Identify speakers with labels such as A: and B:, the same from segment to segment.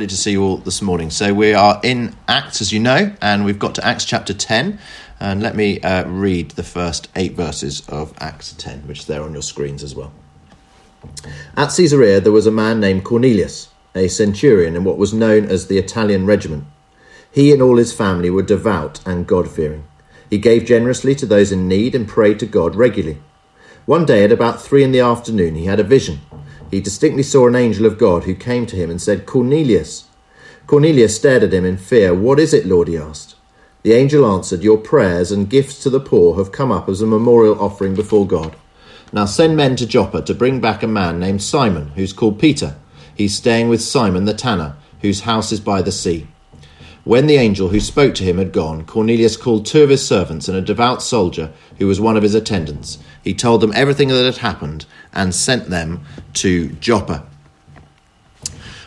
A: Lovely to see you all this morning. So, we are in Acts, as you know, and we've got to Acts chapter 10. And let me uh, read the first eight verses of Acts 10, which is there on your screens as well. At Caesarea, there was a man named Cornelius, a centurion in what was known as the Italian regiment. He and all his family were devout and God fearing. He gave generously to those in need and prayed to God regularly. One day, at about three in the afternoon, he had a vision he distinctly saw an angel of God who came to him and said, Cornelius. Cornelius stared at him in fear. What is it, Lord? he asked. The angel answered, Your prayers and gifts to the poor have come up as a memorial offering before God. Now send men to Joppa to bring back a man named Simon, who's called Peter. He's staying with Simon the tanner, whose house is by the sea. When the angel who spoke to him had gone, Cornelius called two of his servants and a devout soldier who was one of his attendants. He told them everything that had happened and sent them to Joppa.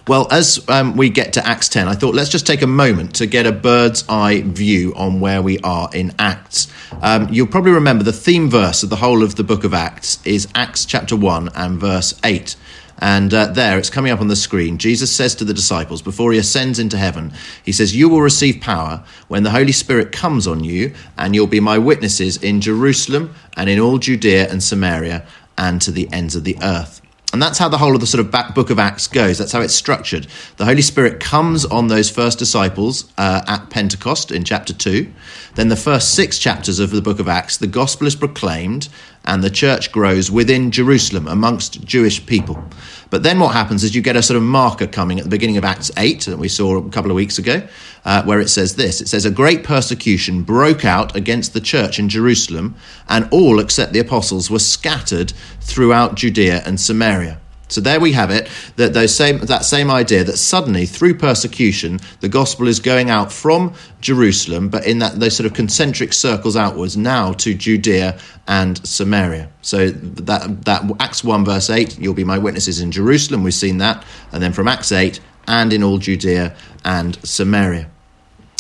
A: Well, as um, we get to Acts 10, I thought let's just take a moment to get a bird's eye view on where we are in Acts. Um, you'll probably remember the theme verse of the whole of the book of Acts is Acts chapter 1 and verse 8. And uh, there, it's coming up on the screen. Jesus says to the disciples before he ascends into heaven, He says, You will receive power when the Holy Spirit comes on you, and you'll be my witnesses in Jerusalem and in all Judea and Samaria and to the ends of the earth. And that's how the whole of the sort of back book of Acts goes. That's how it's structured. The Holy Spirit comes on those first disciples uh, at Pentecost in chapter 2. Then, the first six chapters of the book of Acts, the gospel is proclaimed and the church grows within Jerusalem amongst Jewish people. But then what happens is you get a sort of marker coming at the beginning of Acts 8 that we saw a couple of weeks ago, uh, where it says this it says, A great persecution broke out against the church in Jerusalem, and all except the apostles were scattered throughout Judea and Samaria. So there we have it, that those same that same idea that suddenly through persecution the gospel is going out from Jerusalem, but in that those sort of concentric circles outwards now to Judea and Samaria. So that that Acts one verse eight, you'll be my witnesses in Jerusalem. We've seen that, and then from Acts eight, and in all Judea and Samaria.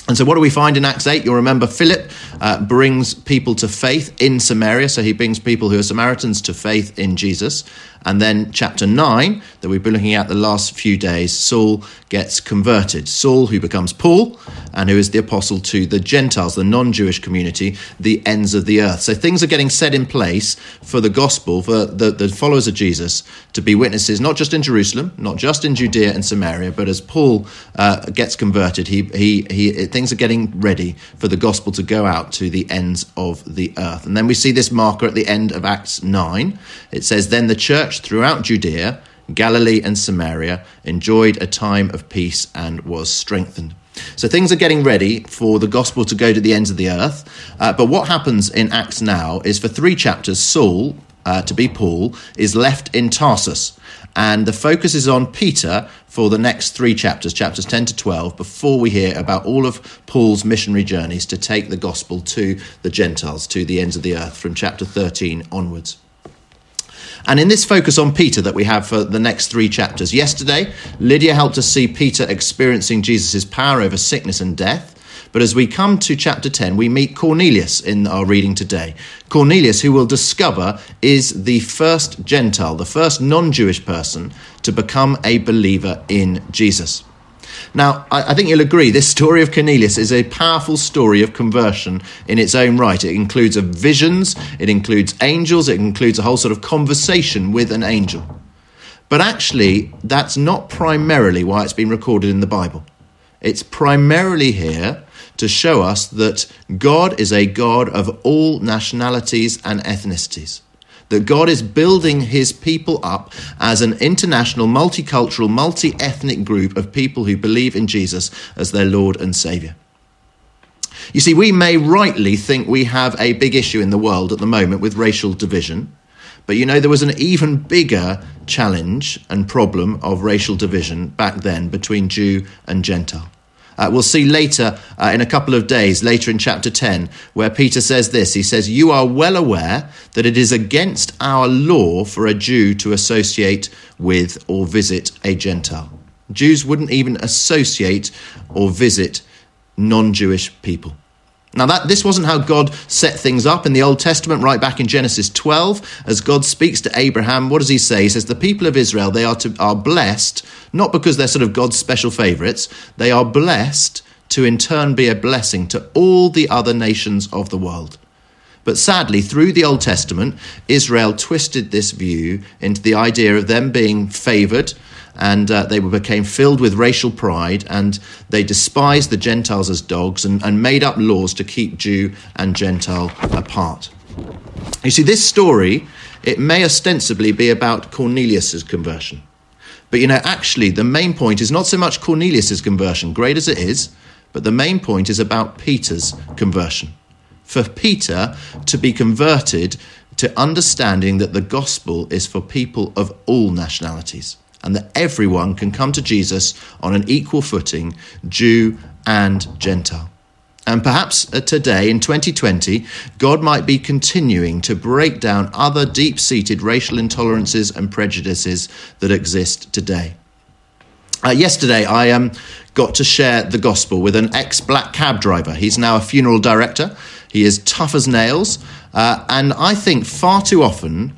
A: And so, what do we find in Acts 8? You'll remember Philip uh, brings people to faith in Samaria. So, he brings people who are Samaritans to faith in Jesus. And then, chapter 9, that we've been looking at the last few days, Saul gets converted. Saul, who becomes Paul, and who is the apostle to the Gentiles, the non Jewish community, the ends of the earth. So, things are getting set in place for the gospel, for the, the followers of Jesus, to be witnesses, not just in Jerusalem, not just in Judea and Samaria, but as Paul uh, gets converted, he, he, he, things are getting ready for the gospel to go out to the ends of the earth. And then we see this marker at the end of Acts 9. It says, Then the church throughout Judea, Galilee, and Samaria enjoyed a time of peace and was strengthened. So things are getting ready for the gospel to go to the ends of the earth. Uh, but what happens in Acts now is for three chapters, Saul, uh, to be Paul, is left in Tarsus. And the focus is on Peter for the next three chapters, chapters 10 to 12, before we hear about all of Paul's missionary journeys to take the gospel to the Gentiles, to the ends of the earth, from chapter 13 onwards. And in this focus on Peter that we have for the next three chapters, yesterday, Lydia helped us see Peter experiencing Jesus' power over sickness and death. But as we come to chapter 10, we meet Cornelius in our reading today. Cornelius, who we'll discover is the first Gentile, the first non Jewish person to become a believer in Jesus. Now, I, think you'll agree this story of Cornelius is a powerful story of conversion in its own right. It includes visions, it includes angels, it includes a whole sort of conversation with an angel. But actually, that's not primarily why it's been recorded in the Bible. It's primarily here to show us that God is a God of all nationalities and ethnicities that God is building his people up as an international, multicultural, multi ethnic group of people who believe in Jesus as their Lord and Saviour. You see, we may rightly think we have a big issue in the world at the moment with racial division, but you know, there was an even bigger challenge and problem of racial division back then between Jew and Gentile. Uh, we'll see later uh, in a couple of days, later in chapter 10, where Peter says this. He says, You are well aware that it is against our law for a Jew to associate with or visit a Gentile. Jews wouldn't even associate or visit non Jewish people. Now that this wasn't how God set things up in the Old Testament right back in Genesis 12 as God speaks to Abraham what does he say? He says the people of Israel they are to, are blessed not because they're sort of God's special favorites. They are blessed to in turn be a blessing to all the other nations of the world. But sadly through the Old Testament Israel twisted this view into the idea of them being favored and uh, they became filled with racial pride and they despised the Gentiles as dogs and, and made up laws to keep Jew and Gentile apart. You see, this story, it may ostensibly be about Cornelius's conversion. But you know, actually, the main point is not so much Cornelius's conversion, great as it is, but the main point is about Peter's conversion. For Peter to be converted to understanding that the gospel is for people of all nationalities and that everyone can come to Jesus on an equal footing, Jew and Gentile. And perhaps uh, today, in 2020, God might be continuing to break down other deep seated racial intolerances and prejudices that exist today. Uh, yesterday, I um, got to share the gospel with an ex black cab driver. He's now a funeral director. He is tough as nails. Uh, and I think far too often,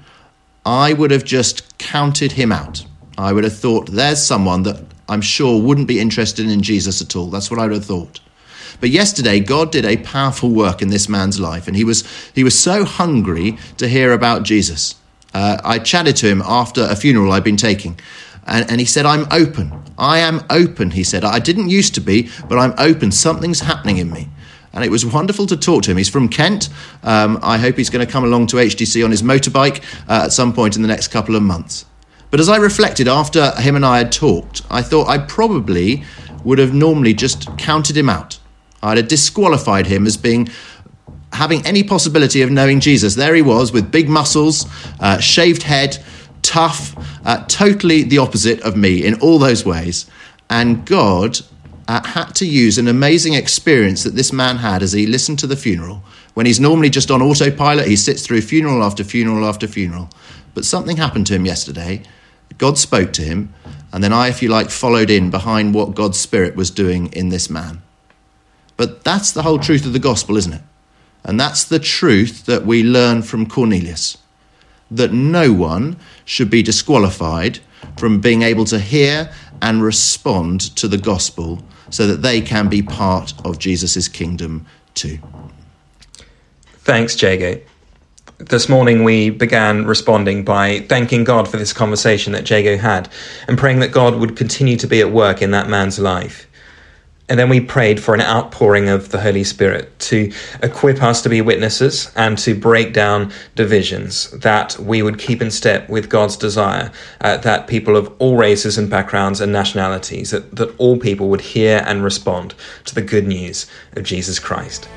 A: I would have just counted him out. I would have thought there's someone that I'm sure wouldn't be interested in Jesus at all. That's what I would have thought. But yesterday, God did a powerful work in this man's life, and he was, he was so hungry to hear about Jesus. Uh, I chatted to him after a funeral I'd been taking, and, and he said, I'm open. I am open, he said. I didn't used to be, but I'm open. Something's happening in me. And it was wonderful to talk to him. He's from Kent. Um, I hope he's going to come along to HTC on his motorbike uh, at some point in the next couple of months. But as I reflected after him and I had talked, I thought I probably would have normally just counted him out. I'd have disqualified him as being having any possibility of knowing Jesus. There he was with big muscles, uh, shaved head, tough, uh, totally the opposite of me in all those ways. And God uh, had to use an amazing experience that this man had as he listened to the funeral. When he's normally just on autopilot, he sits through funeral after funeral after funeral. But something happened to him yesterday. God spoke to him, and then I, if you like, followed in behind what God's Spirit was doing in this man. But that's the whole truth of the gospel, isn't it? And that's the truth that we learn from Cornelius that no one should be disqualified from being able to hear and respond to the gospel so that they can be part of Jesus' kingdom too.
B: Thanks, Jago this morning we began responding by thanking God for this conversation that Jago had and praying that God would continue to be at work in that man's life. And then we prayed for an outpouring of the Holy Spirit to equip us to be witnesses and to break down divisions, that we would keep in step with God's desire, uh, that people of all races and backgrounds and nationalities, that, that all people would hear and respond to the good news of Jesus Christ.